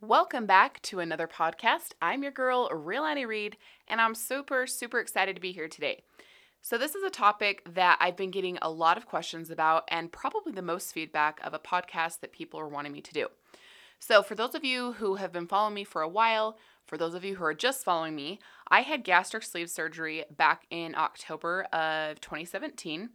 Welcome back to another podcast. I'm your girl, Real Annie Reed, and I'm super, super excited to be here today. So, this is a topic that I've been getting a lot of questions about, and probably the most feedback of a podcast that people are wanting me to do. So, for those of you who have been following me for a while, for those of you who are just following me, I had gastric sleeve surgery back in October of 2017.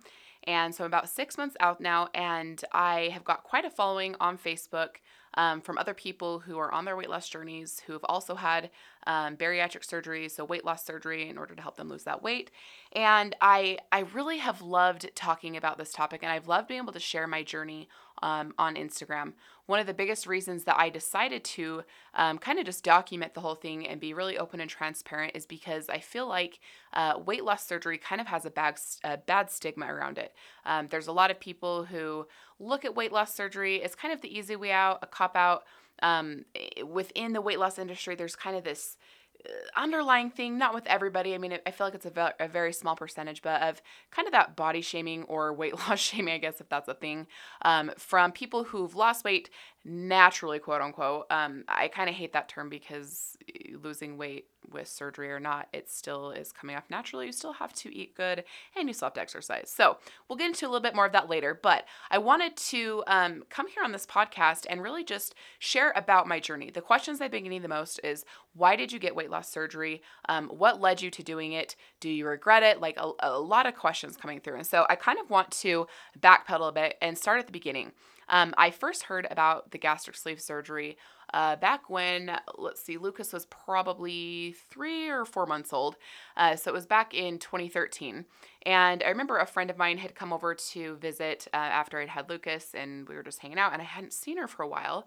And so I'm about six months out now, and I have got quite a following on Facebook um, from other people who are on their weight loss journeys who have also had um, bariatric surgery, so weight loss surgery in order to help them lose that weight. And I I really have loved talking about this topic, and I've loved being able to share my journey um, on Instagram. One of the biggest reasons that I decided to um, kind of just document the whole thing and be really open and transparent is because I feel like uh, weight loss surgery kind of has a bad, a bad stigma around it. Um, there's a lot of people who look at weight loss surgery It's kind of the easy way out, a cop out. Um, within the weight loss industry, there's kind of this uh, underlying thing, not with everybody. I mean, I feel like it's a, ve- a very small percentage, but of kind of that body shaming or weight loss shaming, I guess, if that's a thing, um, from people who've lost weight naturally, quote unquote. Um, I kind of hate that term because losing weight with surgery or not, it still is coming off naturally. You still have to eat good and you still have to exercise. So we'll get into a little bit more of that later. But I wanted to um, come here on this podcast and really just share about my journey. The questions I've been getting the most is why did you get weight loss surgery? Um, what led you to doing it? Do you regret it? Like a, a lot of questions coming through. And so I kind of want to backpedal a bit and start at the beginning. Um, I first heard about the gastric sleeve surgery uh, back when, let's see, Lucas was probably three or four months old. Uh, so it was back in 2013. And I remember a friend of mine had come over to visit uh, after I'd had Lucas, and we were just hanging out, and I hadn't seen her for a while.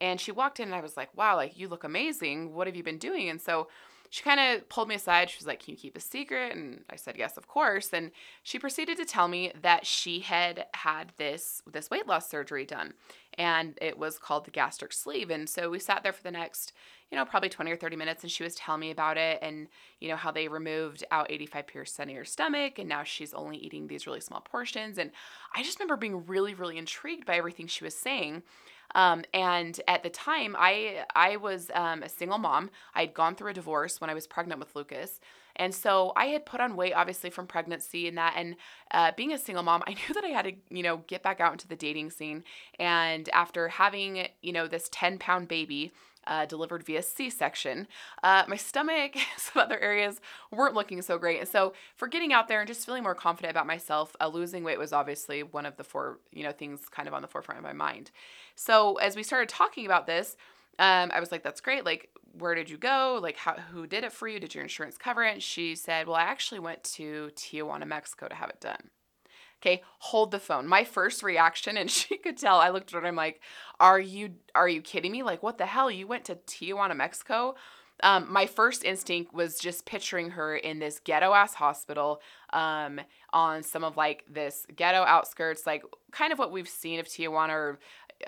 And she walked in, and I was like, wow, like, you look amazing. What have you been doing? And so she kind of pulled me aside. She was like, Can you keep a secret? And I said, Yes, of course. And she proceeded to tell me that she had had this this weight loss surgery done. And it was called the gastric sleeve. And so we sat there for the next, you know, probably 20 or 30 minutes and she was telling me about it and, you know, how they removed out 85% of your stomach and now she's only eating these really small portions. And I just remember being really, really intrigued by everything she was saying. Um, and at the time, I I was um, a single mom. I had gone through a divorce when I was pregnant with Lucas, and so I had put on weight, obviously from pregnancy and that. And uh, being a single mom, I knew that I had to you know get back out into the dating scene. And after having you know this ten pound baby, uh, delivered via C section. Uh, my stomach, some other areas weren't looking so great. And so, for getting out there and just feeling more confident about myself, uh, losing weight was obviously one of the four, you know, things kind of on the forefront of my mind. So, as we started talking about this, um, I was like, that's great. Like, where did you go? Like, how, who did it for you? Did your insurance cover it? And she said, well, I actually went to Tijuana, Mexico to have it done. Okay, hold the phone. My first reaction, and she could tell, I looked at her and I'm like, Are you are you kidding me? Like, what the hell? You went to Tijuana, Mexico? Um, my first instinct was just picturing her in this ghetto ass hospital um, on some of like this ghetto outskirts, like kind of what we've seen of Tijuana. Or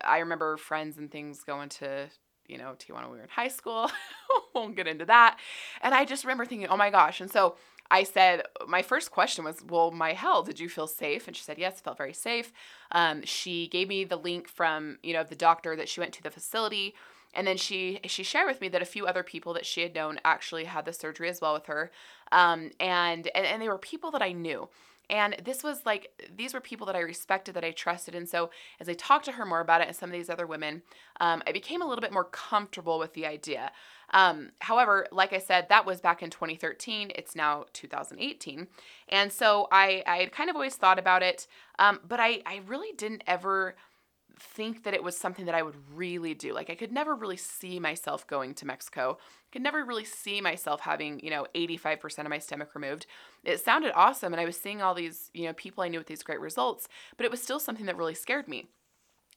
I remember friends and things going to you know, Tijuana when we were in high school. Won't get into that. And I just remember thinking, oh my gosh. And so I said, my first question was, well, my hell, did you feel safe? And she said, yes, felt very safe. Um, she gave me the link from, you know, the doctor that she went to the facility. And then she she shared with me that a few other people that she had known actually had the surgery as well with her, um, and, and and they were people that I knew. And this was like, these were people that I respected, that I trusted. And so as I talked to her more about it and some of these other women, um, I became a little bit more comfortable with the idea. Um, however, like I said, that was back in 2013. It's now 2018. And so I, I had kind of always thought about it, um, but I, I really didn't ever think that it was something that I would really do. Like I could never really see myself going to Mexico. Could never really see myself having, you know, 85% of my stomach removed. It sounded awesome and I was seeing all these, you know, people I knew with these great results, but it was still something that really scared me.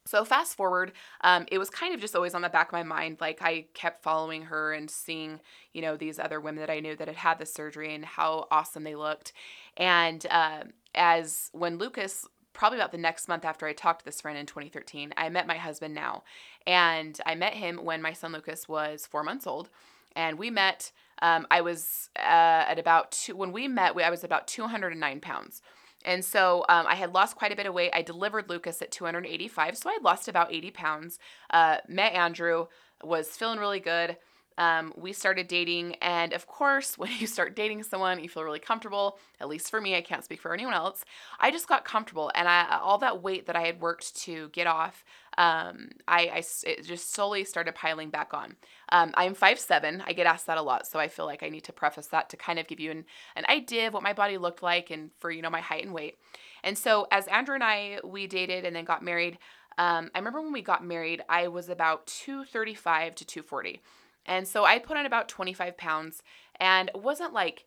So fast forward, um, it was kind of just always on the back of my mind. Like I kept following her and seeing, you know, these other women that I knew that had had the surgery and how awesome they looked. And uh, as when Lucas probably about the next month after I talked to this friend in 2013, I met my husband now. And I met him when my son Lucas was four months old. And we met, um, I was uh, at about two, when we met, I was about 209 pounds. And so um, I had lost quite a bit of weight. I delivered Lucas at 285, so I had lost about 80 pounds. Uh, met Andrew, was feeling really good um, we started dating, and of course, when you start dating someone, you feel really comfortable. At least for me, I can't speak for anyone else. I just got comfortable, and I, all that weight that I had worked to get off, um, I, I it just slowly started piling back on. Um, I'm 5'7. I get asked that a lot, so I feel like I need to preface that to kind of give you an, an idea of what my body looked like and for you know my height and weight. And so as Andrew and I we dated and then got married. Um, I remember when we got married, I was about 235 to 240. And so I put on about 25 pounds and it wasn't like,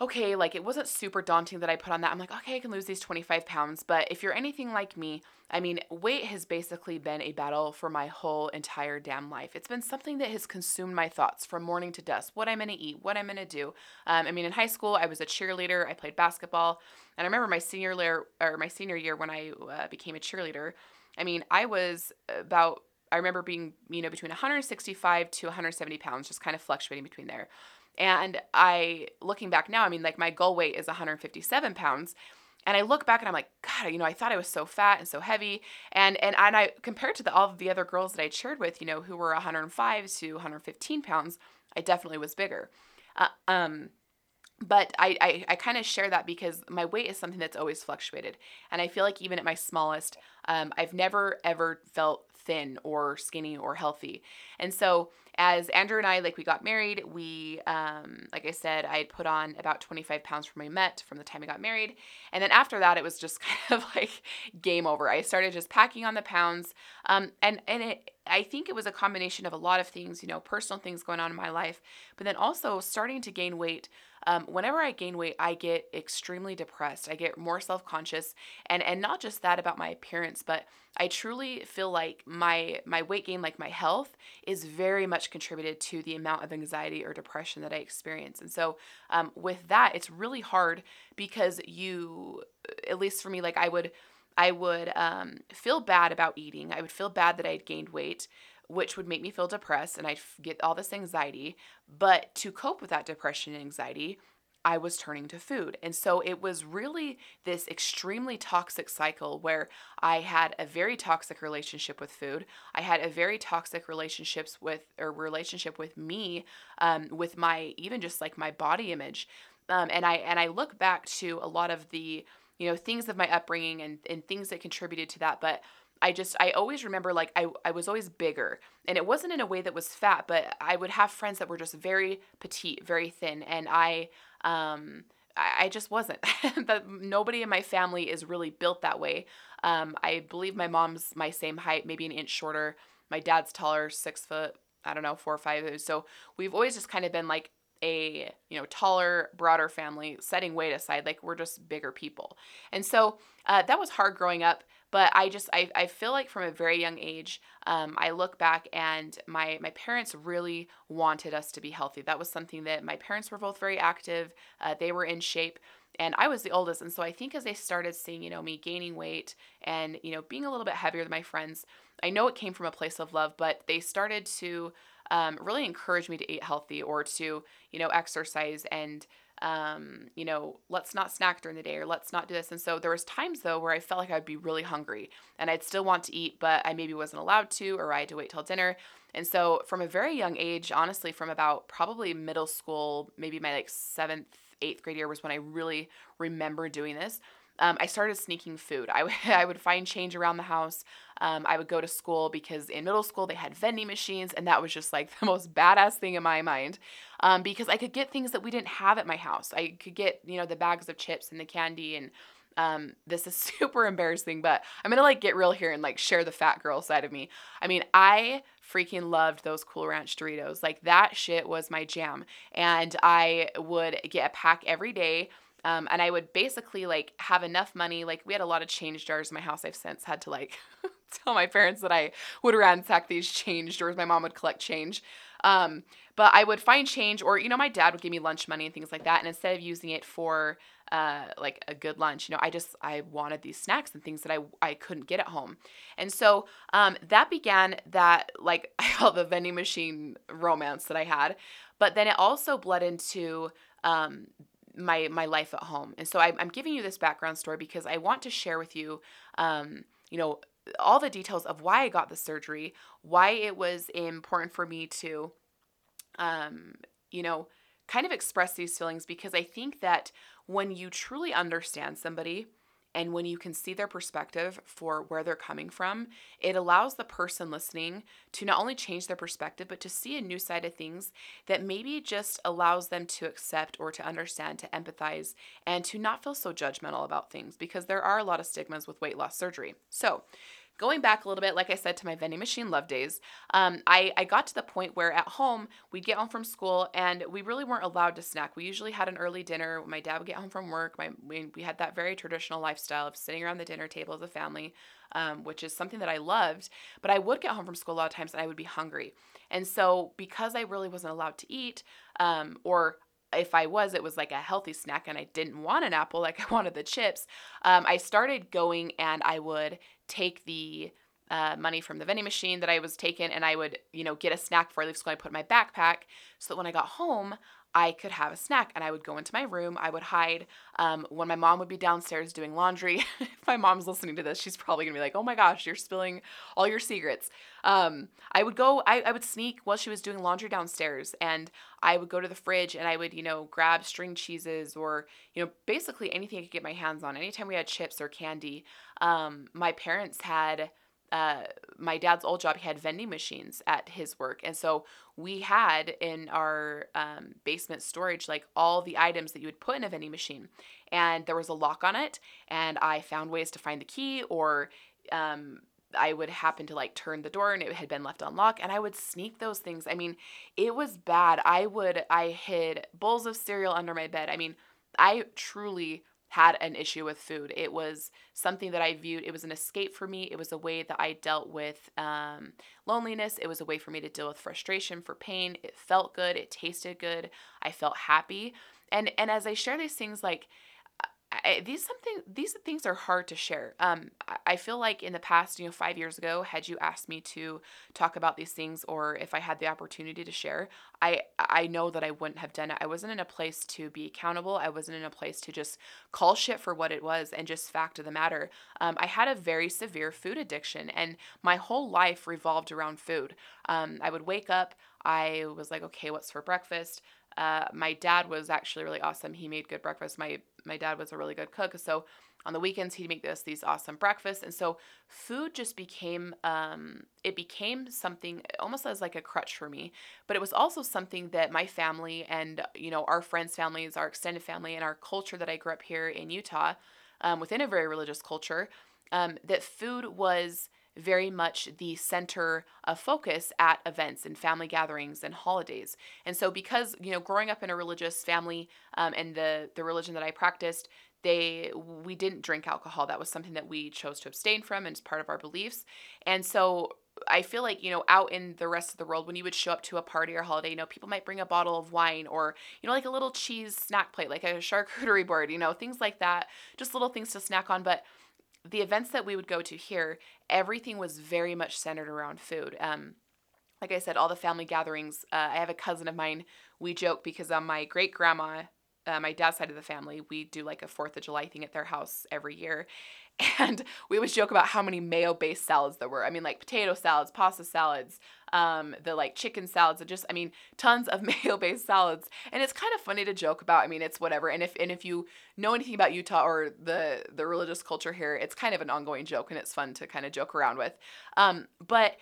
okay, like it wasn't super daunting that I put on that. I'm like, okay, I can lose these 25 pounds. But if you're anything like me, I mean, weight has basically been a battle for my whole entire damn life. It's been something that has consumed my thoughts from morning to dusk what I'm to eat, what I'm to do. Um, I mean, in high school, I was a cheerleader, I played basketball. And I remember my senior year, or my senior year when I uh, became a cheerleader. I mean, I was about I remember being, you know, between 165 to 170 pounds, just kind of fluctuating between there. And I, looking back now, I mean, like my goal weight is 157 pounds. And I look back and I'm like, God, you know, I thought I was so fat and so heavy. And and, and I compared to the, all of the other girls that I cheered with, you know, who were 105 to 115 pounds, I definitely was bigger. Uh, um, but I, I, I kind of share that because my weight is something that's always fluctuated. And I feel like even at my smallest, um, I've never ever felt thin or skinny or healthy. And so as Andrew and I, like we got married, we, um, like I said, I had put on about 25 pounds from my met from the time I got married. And then after that, it was just kind of like game over. I started just packing on the pounds. Um, and, and it, I think it was a combination of a lot of things, you know, personal things going on in my life, but then also starting to gain weight um, whenever I gain weight, I get extremely depressed. I get more self conscious, and and not just that about my appearance, but I truly feel like my my weight gain, like my health, is very much contributed to the amount of anxiety or depression that I experience. And so, um, with that, it's really hard because you, at least for me, like I would. I would um, feel bad about eating. I would feel bad that I had gained weight which would make me feel depressed and I'd get all this anxiety. But to cope with that depression and anxiety, I was turning to food. And so it was really this extremely toxic cycle where I had a very toxic relationship with food. I had a very toxic relationships with or relationship with me, um, with my even just like my body image. Um, and I and I look back to a lot of the you know things of my upbringing and, and things that contributed to that. But I just I always remember like I I was always bigger and it wasn't in a way that was fat, but I would have friends that were just very petite, very thin, and I um I, just wasn't. but nobody in my family is really built that way. Um, I believe my mom's my same height, maybe an inch shorter. My dad's taller, six foot, I don't know, four or five. So we've always just kind of been like a you know taller broader family setting weight aside like we're just bigger people and so uh, that was hard growing up but I just I, I feel like from a very young age, um, I look back and my my parents really wanted us to be healthy. That was something that my parents were both very active. Uh, they were in shape, and I was the oldest. And so I think as they started seeing you know me gaining weight and you know being a little bit heavier than my friends, I know it came from a place of love, but they started to um, really encourage me to eat healthy or to you know exercise and um, you know, let's not snack during the day or let's not do this. And so there was times though where I felt like I'd be really hungry and I'd still want to eat, but I maybe wasn't allowed to or I had to wait till dinner. And so from a very young age, honestly, from about probably middle school, maybe my like seventh, eighth grade year was when I really remember doing this um, I started sneaking food. I, w- I would find change around the house. Um, I would go to school because in middle school they had vending machines, and that was just like the most badass thing in my mind um, because I could get things that we didn't have at my house. I could get, you know, the bags of chips and the candy and um, this is super embarrassing, but I'm gonna like get real here and like share the fat girl side of me. I mean, I freaking loved those Cool Ranch Doritos. Like that shit was my jam. And I would get a pack every day. Um, and I would basically like have enough money. Like we had a lot of change jars in my house. I've since had to like tell my parents that I would ransack these change jars. My mom would collect change. Um, but I would find change, or you know, my dad would give me lunch money and things like that. And instead of using it for uh, like a good lunch, you know, I just I wanted these snacks and things that I I couldn't get at home. And so um, that began that like I call the vending machine romance that I had. But then it also bled into um, my my life at home. And so I, am giving you this background story because I want to share with you, um, you know, all the details of why I got the surgery, why it was important for me to, um, you know, kind of express these feelings because I think that when you truly understand somebody, and when you can see their perspective for where they're coming from, it allows the person listening to not only change their perspective, but to see a new side of things that maybe just allows them to accept or to understand, to empathize, and to not feel so judgmental about things because there are a lot of stigmas with weight loss surgery. So, going back a little bit, like I said, to my vending machine love days, um, I, I got to the point where at home, we'd get home from school and we really weren't allowed to snack. We usually had an early dinner. My dad would get home from work. My, we, we had that very traditional lifestyle of sitting around the dinner table as a family, um, which is something that I loved. But I would get home from school a lot of times and I would be hungry. And so, because I really wasn't allowed to eat, um, or if I was, it was like a healthy snack and I didn't want an apple, like I wanted the chips. Um, I started going and I would take the uh, money from the vending machine that I was taking and I would, you know, get a snack before I leave school. I put in my backpack so that when I got home, I could have a snack and I would go into my room. I would hide um, when my mom would be downstairs doing laundry. if my mom's listening to this, she's probably gonna be like, oh my gosh, you're spilling all your secrets. Um, I would go, I, I would sneak while she was doing laundry downstairs and I would go to the fridge and I would, you know, grab string cheeses or, you know, basically anything I could get my hands on. Anytime we had chips or candy, um, my parents had uh, my dad's old job, he had vending machines at his work. And so we had in our um, basement storage, like all the items that you would put in a vending machine. And there was a lock on it. And I found ways to find the key or, um, I would happen to like turn the door and it had been left unlocked and I would sneak those things. I mean, it was bad. I would I hid bowls of cereal under my bed. I mean, I truly had an issue with food. It was something that I viewed, it was an escape for me. It was a way that I dealt with um, loneliness. It was a way for me to deal with frustration, for pain. It felt good. It tasted good. I felt happy. And, and as I share these things, like, I, these something these things are hard to share. Um, I feel like in the past, you know, five years ago, had you asked me to talk about these things, or if I had the opportunity to share, I I know that I wouldn't have done it. I wasn't in a place to be accountable. I wasn't in a place to just call shit for what it was and just fact of the matter. Um, I had a very severe food addiction, and my whole life revolved around food. Um, I would wake up. I was like, okay, what's for breakfast? Uh, my dad was actually really awesome. He made good breakfast. My my dad was a really good cook, so on the weekends he'd make us these awesome breakfasts. And so food just became um, it became something almost as like a crutch for me. But it was also something that my family and you know our friends' families, our extended family, and our culture that I grew up here in Utah, um, within a very religious culture, um, that food was very much the center of focus at events and family gatherings and holidays. And so, because you know, growing up in a religious family um, and the the religion that I practiced, they we didn't drink alcohol. That was something that we chose to abstain from, and it's part of our beliefs. And so, I feel like, you know, out in the rest of the world, when you would show up to a party or holiday, you know, people might bring a bottle of wine or, you know, like a little cheese snack plate, like a charcuterie board, you know, things like that. Just little things to snack on. But the events that we would go to here, everything was very much centered around food. Um, like I said, all the family gatherings. Uh, I have a cousin of mine. We joke because on my great grandma, uh, my dad's side of the family, we do like a Fourth of July thing at their house every year, and we always joke about how many mayo based salads there were. I mean, like potato salads, pasta salads, um, the like chicken salads, and just, I mean, tons of mayo based salads. And it's kind of funny to joke about. I mean, it's whatever. And if, and if you know anything about Utah or the, the religious culture here, it's kind of an ongoing joke and it's fun to kind of joke around with. Um, but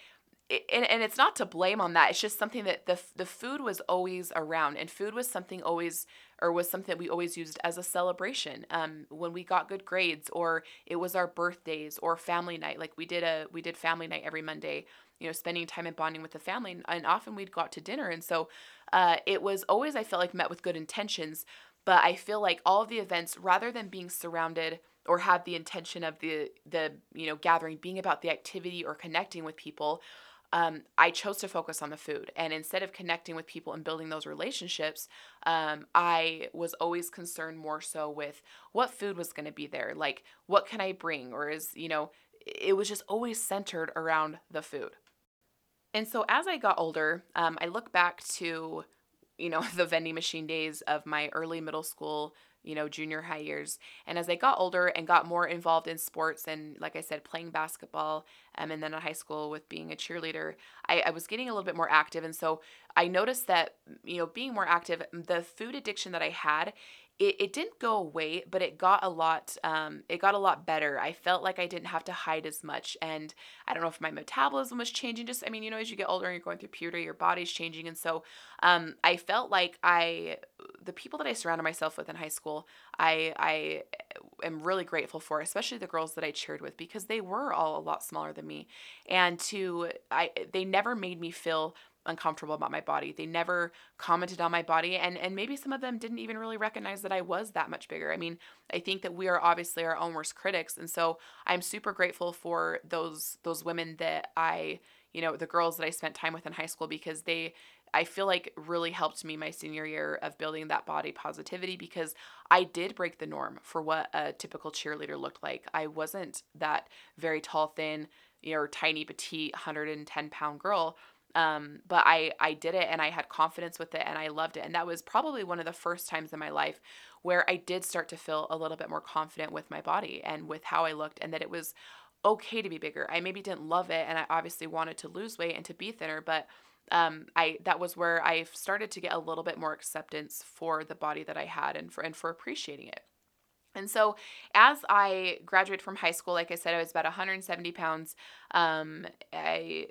and, and it's not to blame on that. It's just something that the the food was always around, and food was something always or was something that we always used as a celebration. Um, when we got good grades, or it was our birthdays, or family night. Like we did a we did family night every Monday. You know, spending time and bonding with the family, and often we'd go out to dinner, and so uh, it was always I felt like met with good intentions. But I feel like all of the events, rather than being surrounded or have the intention of the the you know gathering being about the activity or connecting with people um, I chose to focus on the food. And instead of connecting with people and building those relationships, um, I was always concerned more so with what food was going to be there. Like, what can I bring? Or is, you know, it was just always centered around the food. And so as I got older, um, I look back to, you know, the vending machine days of my early middle school you know, junior high years. And as I got older and got more involved in sports and, like I said, playing basketball, um, and then in high school with being a cheerleader, I, I was getting a little bit more active. And so I noticed that, you know, being more active, the food addiction that I had, it, it didn't go away, but it got a lot um, it got a lot better. I felt like I didn't have to hide as much, and I don't know if my metabolism was changing. Just I mean, you know, as you get older and you're going through puberty, your body's changing, and so um, I felt like I the people that I surrounded myself with in high school, I I am really grateful for, especially the girls that I cheered with because they were all a lot smaller than me, and to I they never made me feel uncomfortable about my body. They never commented on my body and and maybe some of them didn't even really recognize that I was that much bigger. I mean, I think that we are obviously our own worst critics and so I'm super grateful for those those women that I, you know, the girls that I spent time with in high school because they I feel like really helped me my senior year of building that body positivity because I did break the norm for what a typical cheerleader looked like. I wasn't that very tall, thin, you know, tiny, petite, 110 pound girl um, but I I did it and I had confidence with it and I loved it and that was probably one of the first times in my life where I did start to feel a little bit more confident with my body and with how I looked and that it was okay to be bigger. I maybe didn't love it and I obviously wanted to lose weight and to be thinner, but um, I that was where I started to get a little bit more acceptance for the body that I had and for and for appreciating it. And so, as I graduated from high school, like I said, I was about 170 pounds. Um, I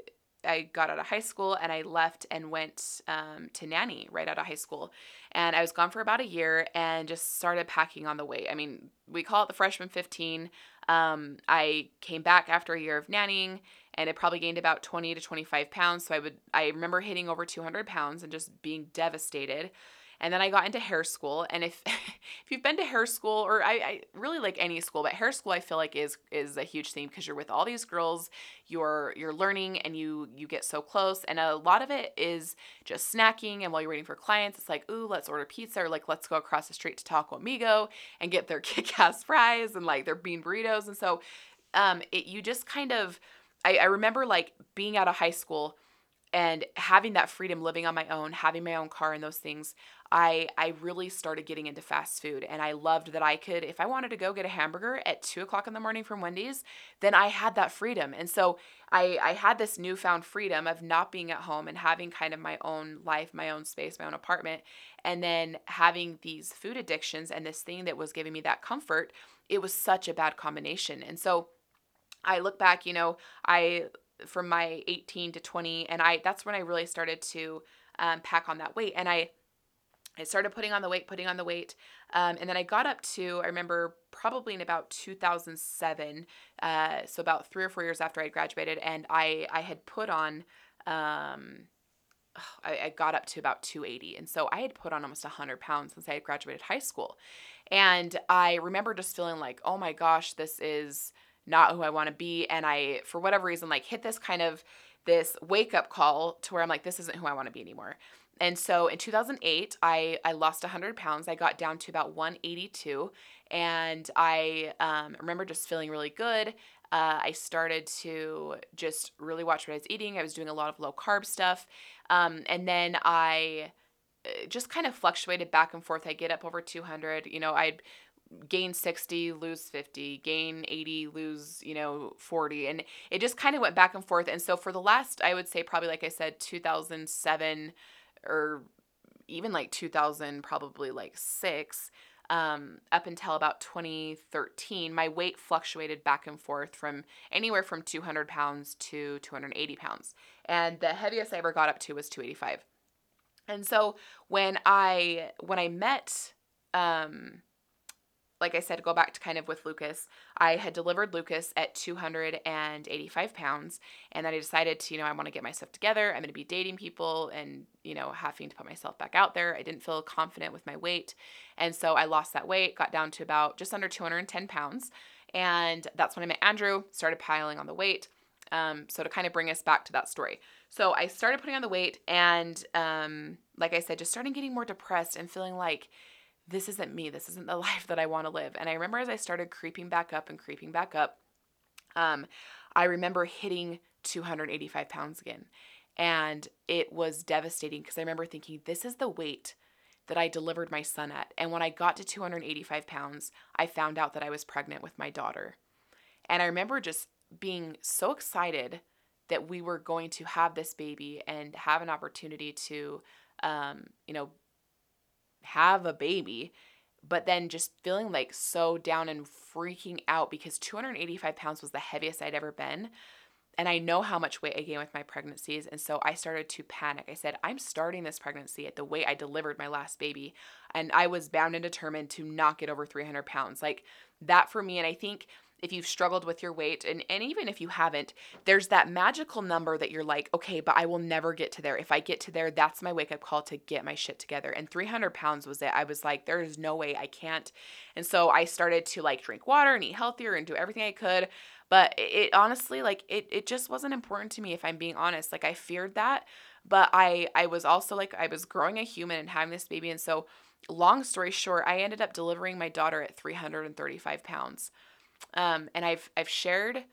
I got out of high school and I left and went um, to nanny right out of high school. And I was gone for about a year and just started packing on the weight. I mean, we call it the freshman 15. Um, I came back after a year of nannying and it probably gained about 20 to 25 pounds. So I would, I remember hitting over 200 pounds and just being devastated. And then I got into hair school. And if if you've been to hair school, or I, I really like any school, but hair school I feel like is is a huge thing because you're with all these girls, you're you're learning and you you get so close. And a lot of it is just snacking. And while you're waiting for clients, it's like, ooh, let's order pizza, or like let's go across the street to Taco Amigo and get their kick-ass fries and like their bean burritos. And so um it you just kind of I, I remember like being out of high school and having that freedom living on my own having my own car and those things I I really started getting into fast food and I loved that I could if I wanted to go get a hamburger at two o'clock in the morning from Wendy's, then I had that freedom. And so I I had this newfound freedom of not being at home and having kind of my own life, my own space, my own apartment, and then having these food addictions and this thing that was giving me that comfort, it was such a bad combination. And so I look back, you know, I from my 18 to 20 and I that's when I really started to um, pack on that weight and I I started putting on the weight, putting on the weight. Um, and then I got up to, I remember probably in about 2007, uh, so about three or four years after I graduated, and I, I had put on, um, I, I got up to about 280. And so I had put on almost 100 pounds since I had graduated high school. And I remember just feeling like, oh my gosh, this is not who I want to be. And I, for whatever reason, like hit this kind of this wake up call to where I'm like, this isn't who I want to be anymore. And so in 2008, I, I lost 100 pounds. I got down to about 182. And I um, remember just feeling really good. Uh, I started to just really watch what I was eating. I was doing a lot of low carb stuff. Um, and then I uh, just kind of fluctuated back and forth. I get up over 200. You know, I'd gain 60 lose 50 gain 80 lose you know 40 and it just kind of went back and forth. And so for the last i would say probably like i said 2007 or even like 2000 probably like 6 um, up until about 2013 my weight fluctuated back and forth from anywhere from 200 pounds to 280 pounds. And the heaviest i ever got up to was 285 and so when i when i met um, like I said, go back to kind of with Lucas, I had delivered Lucas at 285 pounds. And then I decided to, you know, I want to get myself together. I'm going to be dating people and, you know, having to put myself back out there. I didn't feel confident with my weight. And so I lost that weight, got down to about just under 210 pounds. And that's when I met Andrew, started piling on the weight. Um, so to kind of bring us back to that story. So I started putting on the weight and, um, like I said, just starting getting more depressed and feeling like, this isn't me. This isn't the life that I want to live. And I remember as I started creeping back up and creeping back up, um, I remember hitting 285 pounds again. And it was devastating because I remember thinking, this is the weight that I delivered my son at. And when I got to 285 pounds, I found out that I was pregnant with my daughter. And I remember just being so excited that we were going to have this baby and have an opportunity to, um, you know, have a baby, but then just feeling like so down and freaking out because 285 pounds was the heaviest I'd ever been. And I know how much weight I gained with my pregnancies. And so I started to panic. I said, I'm starting this pregnancy at the weight I delivered my last baby. And I was bound and determined to not get over 300 pounds. Like that for me. And I think if you've struggled with your weight and, and even if you haven't there's that magical number that you're like okay but i will never get to there. If i get to there that's my wake up call to get my shit together. And 300 pounds was it. I was like there is no way i can't. And so i started to like drink water and eat healthier and do everything i could. But it, it honestly like it, it just wasn't important to me if i'm being honest. Like i feared that but i i was also like i was growing a human and having this baby. And so long story short i ended up delivering my daughter at 335 pounds um, and I've I've shared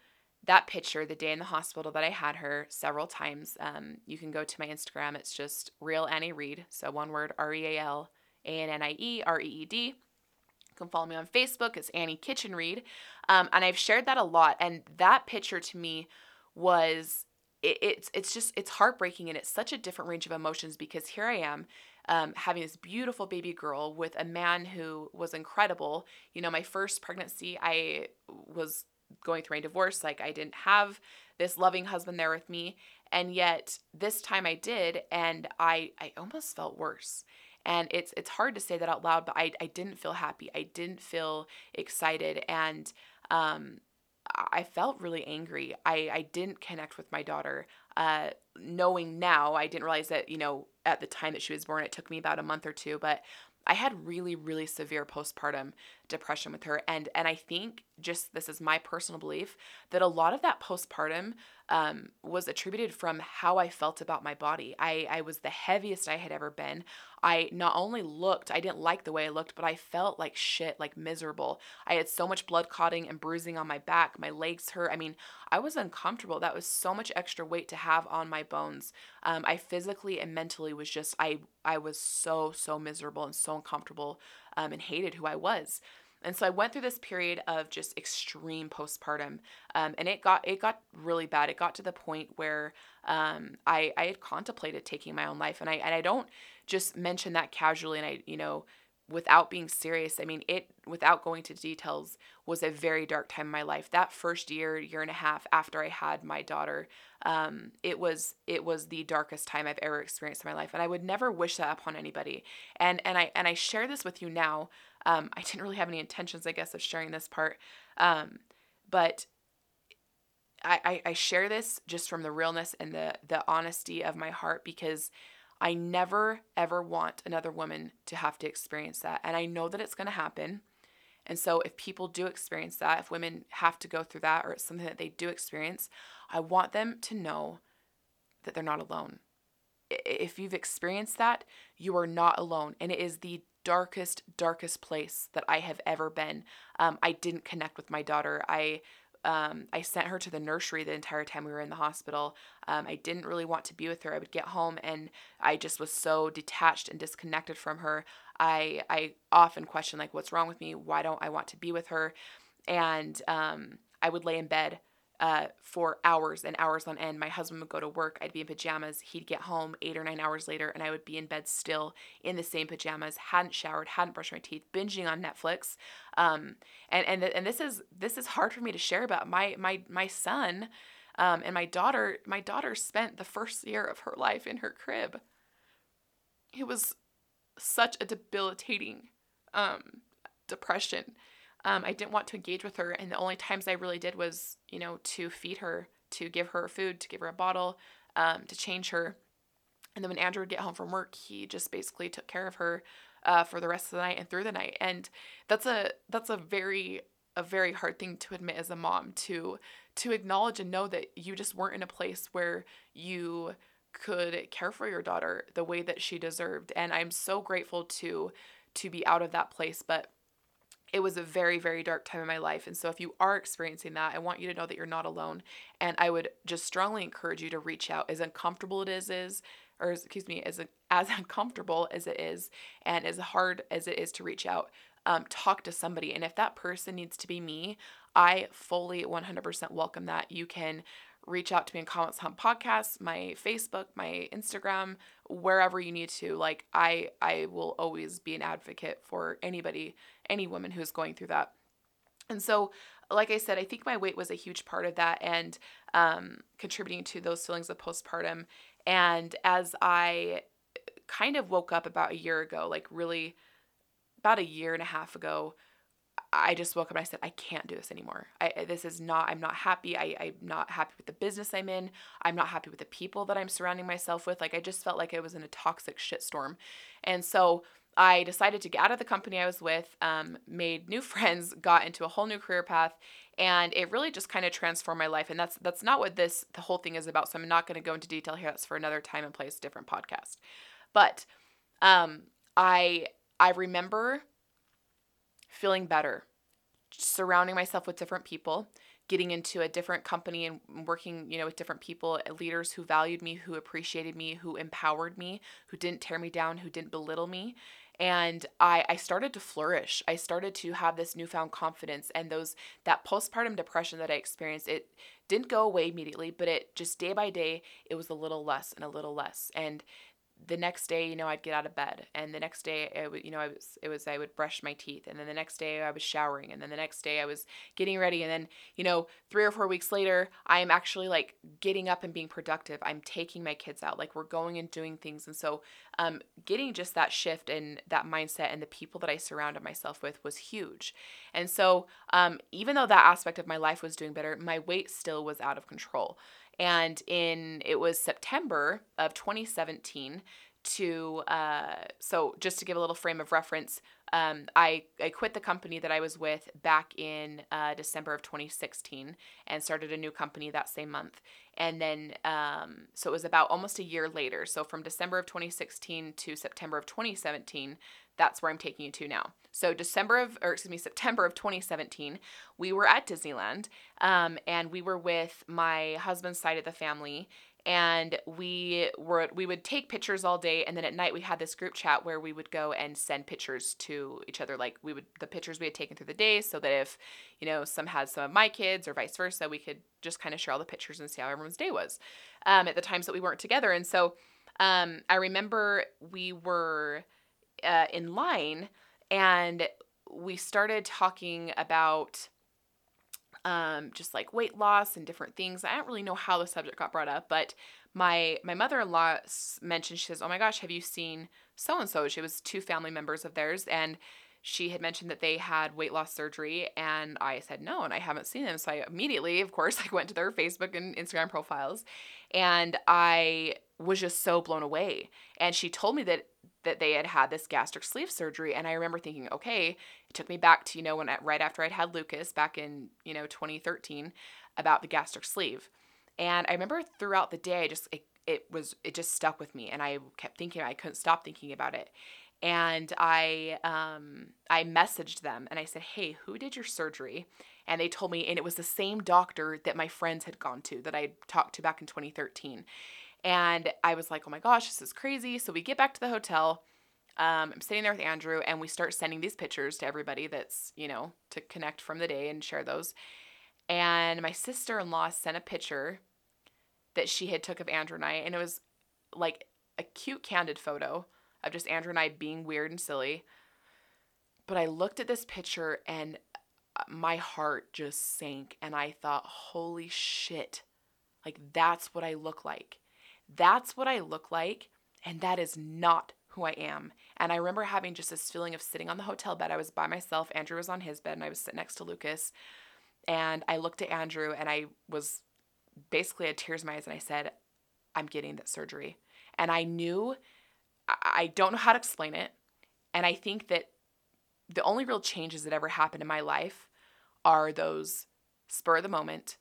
that picture the day in the hospital that I had her several times. Um, you can go to my Instagram. It's just real Annie Reed. So one word R E A L A N N I E R E E D. You can follow me on Facebook. It's Annie Kitchen Reed. Um, and I've shared that a lot. And that picture to me was it, it's it's just it's heartbreaking and it's such a different range of emotions because here I am um, having this beautiful baby girl with a man who was incredible. You know, my first pregnancy, I was going through my divorce. Like, I didn't have this loving husband there with me. And yet, this time I did, and I, I almost felt worse. And it's it's hard to say that out loud, but I, I didn't feel happy. I didn't feel excited. And um, I felt really angry. I, I didn't connect with my daughter. Uh, knowing now, I didn't realize that, you know, at the time that she was born, it took me about a month or two, but I had really, really severe postpartum depression with her. And and I think just this is my personal belief that a lot of that postpartum um, was attributed from how I felt about my body. I, I was the heaviest I had ever been. I not only looked, I didn't like the way I looked, but I felt like shit, like miserable. I had so much blood clotting and bruising on my back. My legs hurt. I mean, I was uncomfortable. That was so much extra weight to have on my bones. Um, I physically and mentally was just, I, I was so, so miserable and so uncomfortable um, and hated who I was. And so I went through this period of just extreme postpartum, um, and it got it got really bad. It got to the point where um, I I had contemplated taking my own life, and I and I don't just mention that casually, and I you know without being serious. I mean it without going to details was a very dark time in my life. That first year year and a half after I had my daughter, um, it was it was the darkest time I've ever experienced in my life, and I would never wish that upon anybody. And and I and I share this with you now um, I didn't really have any intentions, I guess, of sharing this part. Um, but I, I, I share this just from the realness and the, the honesty of my heart because I never, ever want another woman to have to experience that. And I know that it's going to happen. And so, if people do experience that, if women have to go through that or it's something that they do experience, I want them to know that they're not alone. If you've experienced that, you are not alone. And it is the darkest, darkest place that I have ever been. Um, I didn't connect with my daughter. I um, I sent her to the nursery the entire time we were in the hospital. Um, I didn't really want to be with her. I would get home and I just was so detached and disconnected from her. I I often question like, what's wrong with me? Why don't I want to be with her? And um, I would lay in bed uh, for hours and hours on end. My husband would go to work. I'd be in pajamas. He'd get home eight or nine hours later, and I would be in bed still in the same pajamas. hadn't showered, hadn't brushed my teeth, binging on Netflix. Um, and and and this is this is hard for me to share about. My my my son, um, and my daughter. My daughter spent the first year of her life in her crib. It was such a debilitating um, depression um, I didn't want to engage with her, and the only times I really did was, you know, to feed her, to give her food, to give her a bottle, um, to change her. And then when Andrew would get home from work, he just basically took care of her uh, for the rest of the night and through the night. And that's a that's a very a very hard thing to admit as a mom to to acknowledge and know that you just weren't in a place where you could care for your daughter the way that she deserved. And I'm so grateful to to be out of that place, but it was a very, very dark time in my life. And so if you are experiencing that, I want you to know that you're not alone. And I would just strongly encourage you to reach out, as uncomfortable it is, is or excuse me, as as uncomfortable as it is, and as hard as it is to reach out, um, talk to somebody. And if that person needs to be me, I fully 100% welcome that. You can reach out to me in Comments on Podcasts, my Facebook, my Instagram, wherever you need to. Like I I will always be an advocate for anybody, any woman who's going through that. And so, like I said, I think my weight was a huge part of that and um, contributing to those feelings of postpartum. And as I kind of woke up about a year ago, like really about a year and a half ago, I just woke up and I said, I can't do this anymore. I, this is not, I'm not happy. I, I'm not happy with the business I'm in. I'm not happy with the people that I'm surrounding myself with. Like, I just felt like I was in a toxic shitstorm. And so I decided to get out of the company I was with, um, made new friends, got into a whole new career path, and it really just kind of transformed my life. And that's that's not what this the whole thing is about. So I'm not going to go into detail here. That's for another time and place, different podcast. But um, I I remember feeling better, surrounding myself with different people, getting into a different company and working, you know, with different people, uh, leaders who valued me, who appreciated me, who empowered me, who didn't tear me down, who didn't belittle me. And I, I started to flourish. I started to have this newfound confidence and those that postpartum depression that I experienced, it didn't go away immediately, but it just day by day, it was a little less and a little less. And the next day, you know, I'd get out of bed, and the next day, it would, you know, I was, it was, I would brush my teeth, and then the next day, I was showering, and then the next day, I was getting ready, and then, you know, three or four weeks later, I am actually like getting up and being productive. I'm taking my kids out, like we're going and doing things, and so, um, getting just that shift and that mindset and the people that I surrounded myself with was huge, and so, um, even though that aspect of my life was doing better, my weight still was out of control. And in it was September of 2017 to uh, so just to give a little frame of reference um, I, I quit the company that i was with back in uh, december of 2016 and started a new company that same month and then um, so it was about almost a year later so from december of 2016 to september of 2017 that's where I'm taking you to now. So December of, or excuse me, September of 2017, we were at Disneyland, um, and we were with my husband's side of the family, and we were we would take pictures all day, and then at night we had this group chat where we would go and send pictures to each other, like we would the pictures we had taken through the day, so that if you know some had some of my kids or vice versa, we could just kind of share all the pictures and see how everyone's day was um, at the times that we weren't together, and so. Um, I remember we were uh, in line and we started talking about um, just like weight loss and different things. I don't really know how the subject got brought up, but my my mother-in-law mentioned she says, "Oh my gosh, have you seen so and so?" She was two family members of theirs, and she had mentioned that they had weight loss surgery, and I said no, and I haven't seen them. So I immediately, of course, I went to their Facebook and Instagram profiles, and I was just so blown away. And she told me that that they had had this gastric sleeve surgery and i remember thinking okay it took me back to you know when I, right after i'd had lucas back in you know 2013 about the gastric sleeve. And i remember throughout the day just it, it was it just stuck with me and i kept thinking i couldn't stop thinking about it. And i um i messaged them and i said hey who did your surgery? And they told me and it was the same doctor that my friends had gone to that i talked to back in 2013 and I was like, oh my gosh, this is crazy. So we get back to the hotel. Um, I'm sitting there with Andrew, and we start sending these pictures to everybody that's, you know, to connect from the day and share those. And my sister in law sent a picture that she had took of Andrew and I, and it was like a cute candid photo of just Andrew and I being weird and silly. But I looked at this picture and uh, my heart just sank, and I thought, holy shit, like that's what I look like. That's what I look like, and that is not who I am. And I remember having just this feeling of sitting on the hotel bed. I was by myself, Andrew was on his bed, and I was sitting next to Lucas. And I looked at Andrew and I was basically had tears in my eyes and I said, I'm getting that surgery. And I knew, I don't know how to explain it. And I think that the only real changes that ever happened in my life are those spur of the moment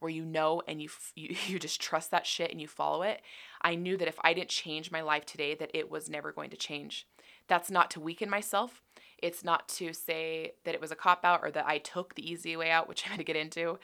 where you know and you, you you just trust that shit and you follow it i knew that if i didn't change my life today that it was never going to change that's not to weaken myself It's not to say that it was a cop out or that I took the easy way out, which I'm going to get into.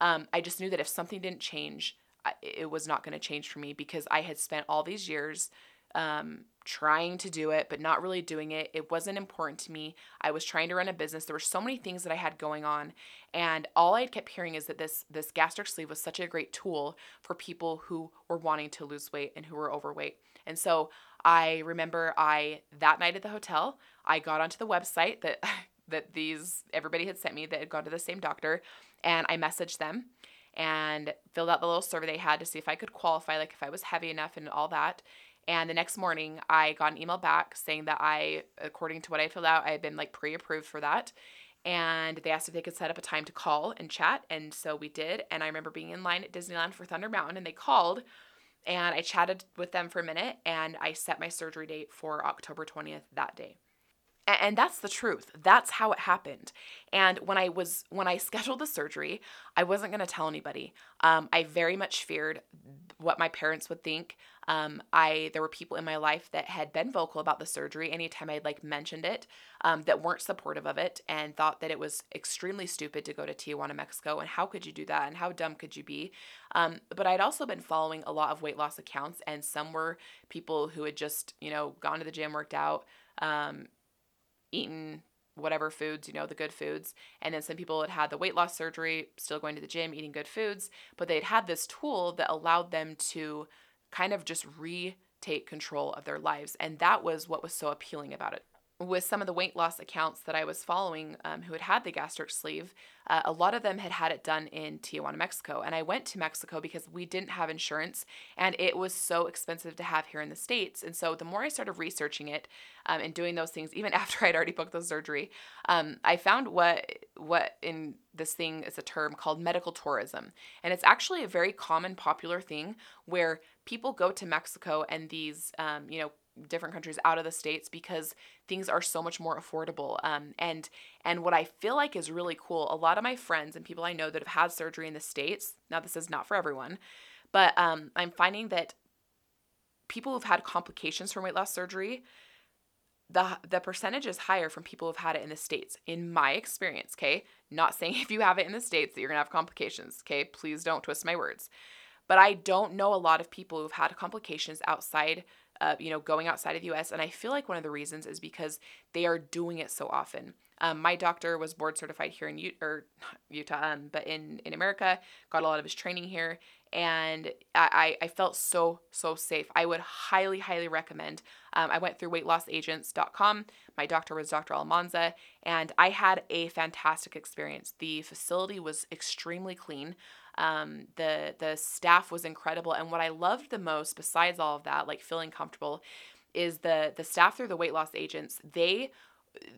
Um, I just knew that if something didn't change, it was not going to change for me because I had spent all these years um, trying to do it, but not really doing it. It wasn't important to me. I was trying to run a business. There were so many things that I had going on, and all I kept hearing is that this this gastric sleeve was such a great tool for people who were wanting to lose weight and who were overweight. And so I remember I that night at the hotel, I got onto the website that that these everybody had sent me that had gone to the same doctor, and I messaged them and filled out the little survey they had to see if I could qualify, like if I was heavy enough and all that. And the next morning, I got an email back saying that I, according to what I filled out, I had been like pre approved for that. And they asked if they could set up a time to call and chat. And so we did. And I remember being in line at Disneyland for Thunder Mountain, and they called. And I chatted with them for a minute, and I set my surgery date for October 20th that day and that's the truth. That's how it happened. And when i was when i scheduled the surgery i wasn't going to tell anybody. Um, i very much feared what my parents would think. Um, i there were people in my life that had been vocal about the surgery anytime i'd like mentioned it um, that weren't supportive of it and thought that it was extremely stupid to go to tijuana mexico and how could you do that and how dumb could you be? Um, but i'd also been following a lot of weight loss accounts and some were people who had just you know gone to the gym worked out um, eaten whatever foods, you know, the good foods. And then some people had had the weight loss surgery, still going to the gym, eating good foods, but they'd had this tool that allowed them to kind of just retake control of their lives. And that was what was so appealing about it with some of the weight loss accounts that I was following um, who had had the gastric sleeve, uh, a lot of them had had it done in Tijuana, Mexico. And I went to Mexico because we didn't have insurance and it was so expensive to have here in the States. And so the more I started researching it um, and doing those things, even after I'd already booked the surgery, um, I found what, what in this thing is a term called medical tourism. And it's actually a very common, popular thing where people go to Mexico and these, um, you know, different countries out of the states because things are so much more affordable. Um, and and what i feel like is really cool a lot of my friends and people i know that have had surgery in the states now this is not for everyone but um, i'm finding that people who've had complications from weight loss surgery the the percentage is higher from people who've had it in the states in my experience okay? Not saying if you have it in the states that you're going to have complications okay? Please don't twist my words. But i don't know a lot of people who've had complications outside uh, you know, going outside of the US. And I feel like one of the reasons is because they are doing it so often. Um, my doctor was board certified here in U- or Utah, um, but in, in America, got a lot of his training here. And I, I felt so, so safe. I would highly, highly recommend. Um, I went through weightlossagents.com. My doctor was Dr. Almanza, and I had a fantastic experience. The facility was extremely clean. Um, the the staff was incredible, and what I loved the most, besides all of that, like feeling comfortable, is the the staff through the weight loss agents. They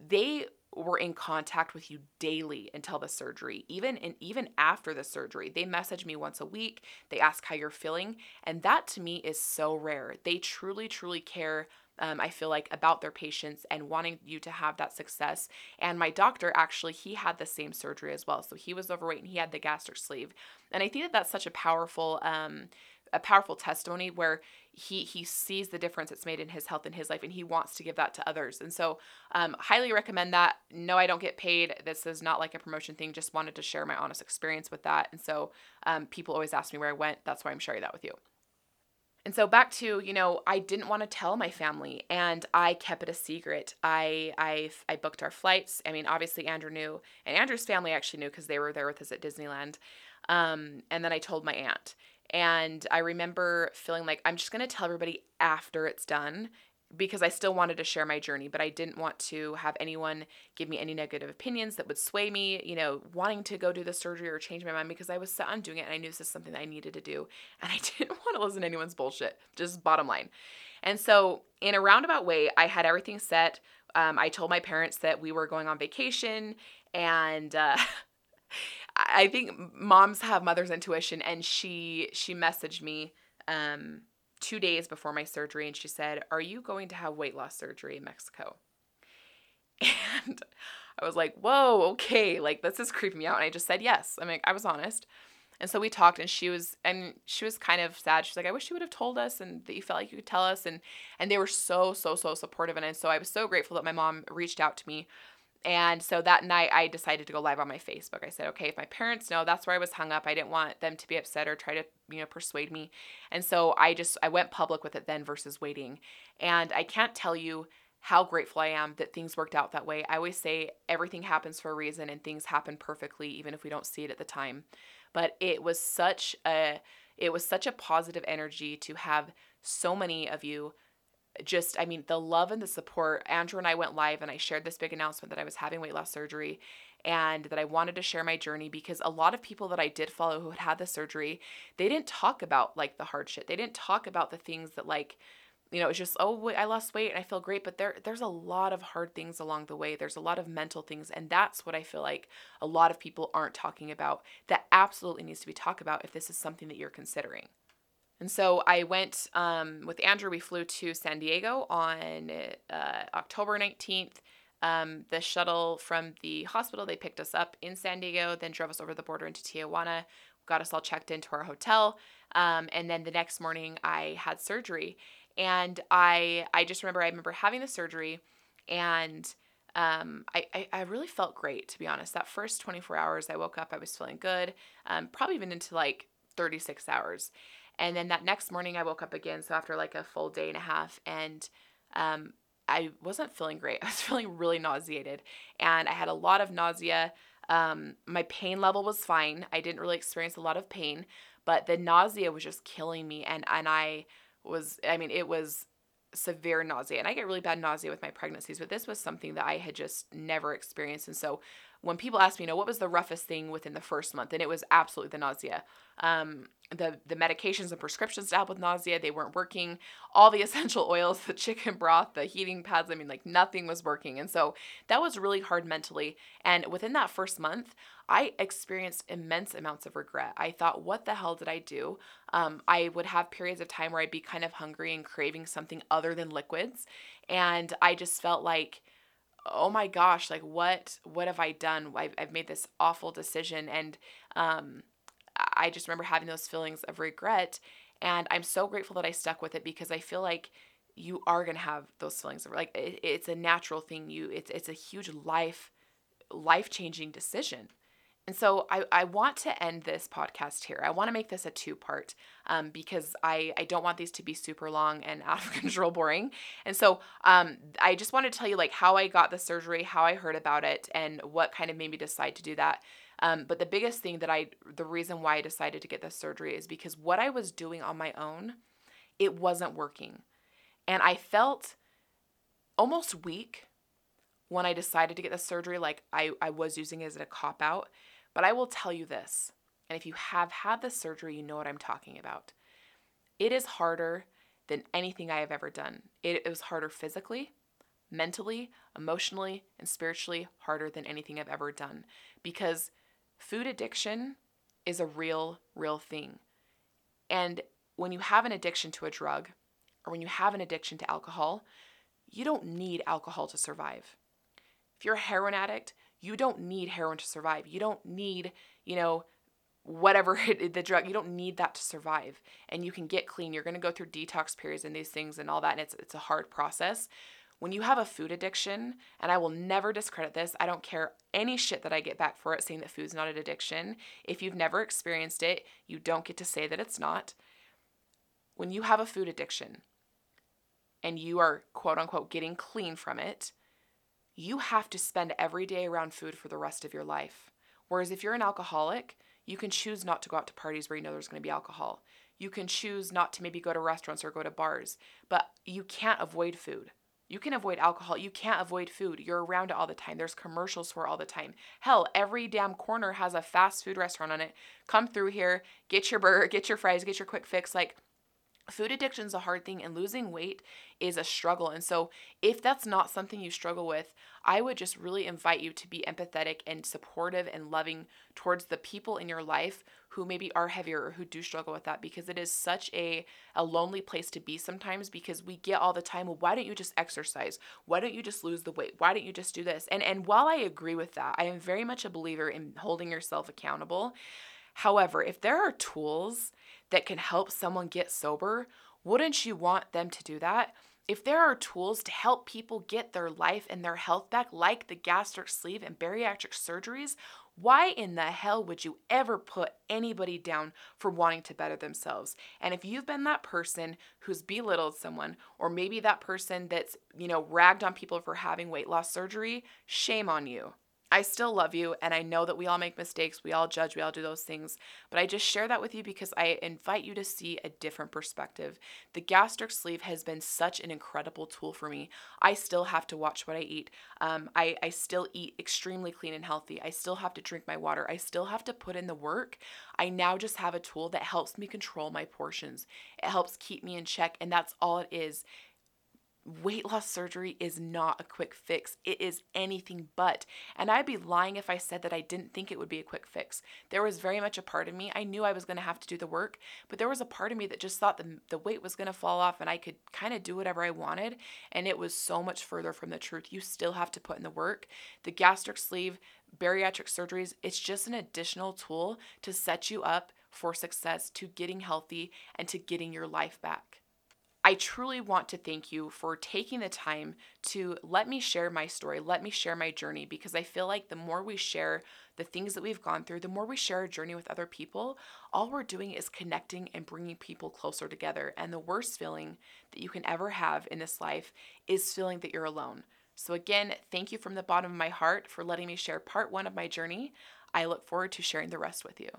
they were in contact with you daily until the surgery even and even after the surgery they message me once a week they ask how you're feeling and that to me is so rare they truly truly care um, I feel like, about their patients and wanting you to have that success. And my doctor actually, he had the same surgery as well. So he was overweight and he had the gastric sleeve. And I think that that's such a powerful, um, a powerful testimony where he he sees the difference it's made in his health and his life and he wants to give that to others and so um, highly recommend that no i don't get paid this is not like a promotion thing just wanted to share my honest experience with that and so um, people always ask me where i went that's why i'm sharing that with you and so back to, you know, I didn't want to tell my family and I kept it a secret. I I I booked our flights. I mean, obviously Andrew knew and Andrew's family actually knew cuz they were there with us at Disneyland. Um, and then I told my aunt. And I remember feeling like I'm just going to tell everybody after it's done because I still wanted to share my journey, but I didn't want to have anyone give me any negative opinions that would sway me, you know, wanting to go do the surgery or change my mind because I was set on doing it and I knew this is something that I needed to do. And I didn't want to listen to anyone's bullshit, just bottom line. And so, in a roundabout way, I had everything set. Um, I told my parents that we were going on vacation, and uh, I think moms have mother's intuition, and she she messaged me um, two days before my surgery and she said, Are you going to have weight loss surgery in Mexico? And I was like, Whoa, okay. Like, this is creeping me out. And I just said yes. I mean, I was honest. And so we talked and she was and she was kind of sad. She's like, I wish you would have told us and that you felt like you could tell us and and they were so, so, so supportive. And so I was so grateful that my mom reached out to me. And so that night I decided to go live on my Facebook. I said, okay, if my parents know, that's where I was hung up. I didn't want them to be upset or try to, you know, persuade me. And so I just I went public with it then versus waiting. And I can't tell you how grateful I am that things worked out that way. I always say everything happens for a reason and things happen perfectly even if we don't see it at the time. But it was such a it was such a positive energy to have so many of you just I mean the love and the support. Andrew and I went live and I shared this big announcement that I was having weight loss surgery and that I wanted to share my journey because a lot of people that I did follow who had had the surgery, they didn't talk about like the hardship. They didn't talk about the things that like you know, it's just oh, I lost weight and I feel great, but there there's a lot of hard things along the way. There's a lot of mental things, and that's what I feel like a lot of people aren't talking about. That absolutely needs to be talked about if this is something that you're considering. And so I went um, with Andrew. We flew to San Diego on uh, October 19th. Um, the shuttle from the hospital they picked us up in San Diego, then drove us over the border into Tijuana, got us all checked into our hotel, um, and then the next morning I had surgery and I I just remember I remember having the surgery and um, I, I, I, really felt great to be honest. That first 24 hours I woke up, I was feeling good, um, probably even into like 36 hours. And then that next morning I woke up again. So after like a full day and a half, and um, I wasn't feeling great. I was feeling really nauseated, and I had a lot of nausea. Um, my pain level was fine. I didn't really experience a lot of pain, but the nausea was just killing me, and and I was I mean it was severe nausea and I get really bad nausea with my pregnancies but this was something that I had just never experienced and so when people ask me you know what was the roughest thing within the first month? And it was absolutely the nausea. Um, the the medications and prescriptions to help with nausea they weren't working. All the essential oils the chicken broth the heating pads i mean like nothing was working. And so that was really hard mentally. And within that first month i experienced immense amounts of regret. I thought what the hell did i do? Um, i would have periods of time where i'd be kind of hungry and craving something other than liquids. And i just felt like oh my gosh like what what have i done i've, I've made this awful decision and um I just remember having those feelings of regret. And I'm so grateful that I stuck with it because I feel like you are going to have those feelings of like it, it's a natural thing you it's it's a huge life life-changing decision and so I, I want to end this podcast here. I want to make this a two part um, because I, I don't want these to be super long and out of control boring. And so um, I just want to tell you like how I got the surgery, how I heard about it, and what kind of made me decide to do that. Um, but the biggest thing that I, the reason why I decided to get this surgery is because what I was doing on my own, it wasn't working. And I felt almost weak when I decided to get the surgery, like I, I was using it as a cop out. But I will tell you this, and if you have had the surgery, you know what I'm talking about. It is harder than anything I have ever done. It, it was harder physically, mentally, emotionally, and spiritually harder than anything I've ever done because food addiction is a real, real thing. And when you have an addiction to a drug or when you have an addiction to alcohol, you don't need alcohol to survive. If you're a heroin addict, you don't need heroin to survive. You don't need, you know, whatever the drug you don't need that to survive and you can get clean you're going to go through detox periods and these things and all that and it's it's a hard process when you have a food addiction, and I will never discredit this, I don't care any shit that I get back for it saying that food's not an addiction. If you've never experienced it, you don't get to say that it's not. When you have a food addiction and you are quote unquote getting clean from it, you have to spend every day around food for the rest of your life. Whereas if you're an alcoholic, you can choose not to go out to parties where you know there's going to be alcohol. You can choose not to maybe go to restaurants or go to bars, but you can't avoid food. You can avoid alcohol. You can't avoid food. You're around it all the time. There's commercials for all the time. Hell, every damn corner has a fast food restaurant on it. Come through here, get your burger, get your fries, get your quick fix. Like, food addiction is a hard thing and losing weight is a struggle. And so, if that's not something you struggle with, I would just really invite you to be empathetic and supportive and loving towards the people in your life who maybe are heavier or who do struggle with that because it is such a, a lonely place to be sometimes because we get all the time, well, why don't you just exercise? Why don't you just lose the weight? Why don't you just do this? And and while I agree with that, I am very much a believer in holding yourself accountable. However, if there are tools that can help someone get sober, wouldn't you want them to do that? If there are tools to help people get their life and their health back, like the gastric sleeve and bariatric surgeries, why in the hell would you ever put anybody down for wanting to better themselves? And if you've been that person who's belittled someone, or maybe that person that's, you know, ragged on people for having weight loss surgery, shame on you. I still love you, and I know that we all make mistakes, we all judge, we all do those things, but I just share that with you because I invite you to see a different perspective. The gastric sleeve has been such an incredible tool for me. I still have to watch what I eat. Um, I, I still eat extremely clean and healthy. I still have to drink my water. I still have to put in the work. I now just have a tool that helps me control my portions. It helps keep me in check, and that's all it is weight loss surgery is not a quick fix. It is anything but. And I'd be lying if I said that I didn't think it would be a quick fix. There was very much a part of me, I knew I was going to have to do the work, but there was a part of me that just thought the, the weight was going to fall off and I could kind of do whatever I wanted. And it was so much further from the truth. You still have to put in the work. The gastric sleeve, bariatric surgeries, it's just an additional tool to set you up for success, to getting healthy, and to getting your life back. I truly want to thank you for taking the time to let me share my story, let me share my journey, because I feel like the more we share the things that we've gone through, the more we share our journey with other people, all we're doing is connecting and bringing people closer together. And the worst feeling that you can ever have in this life is feeling that you're alone. So, again, thank you from the bottom of my heart for letting me share part one of my journey. I look forward to sharing the rest with you.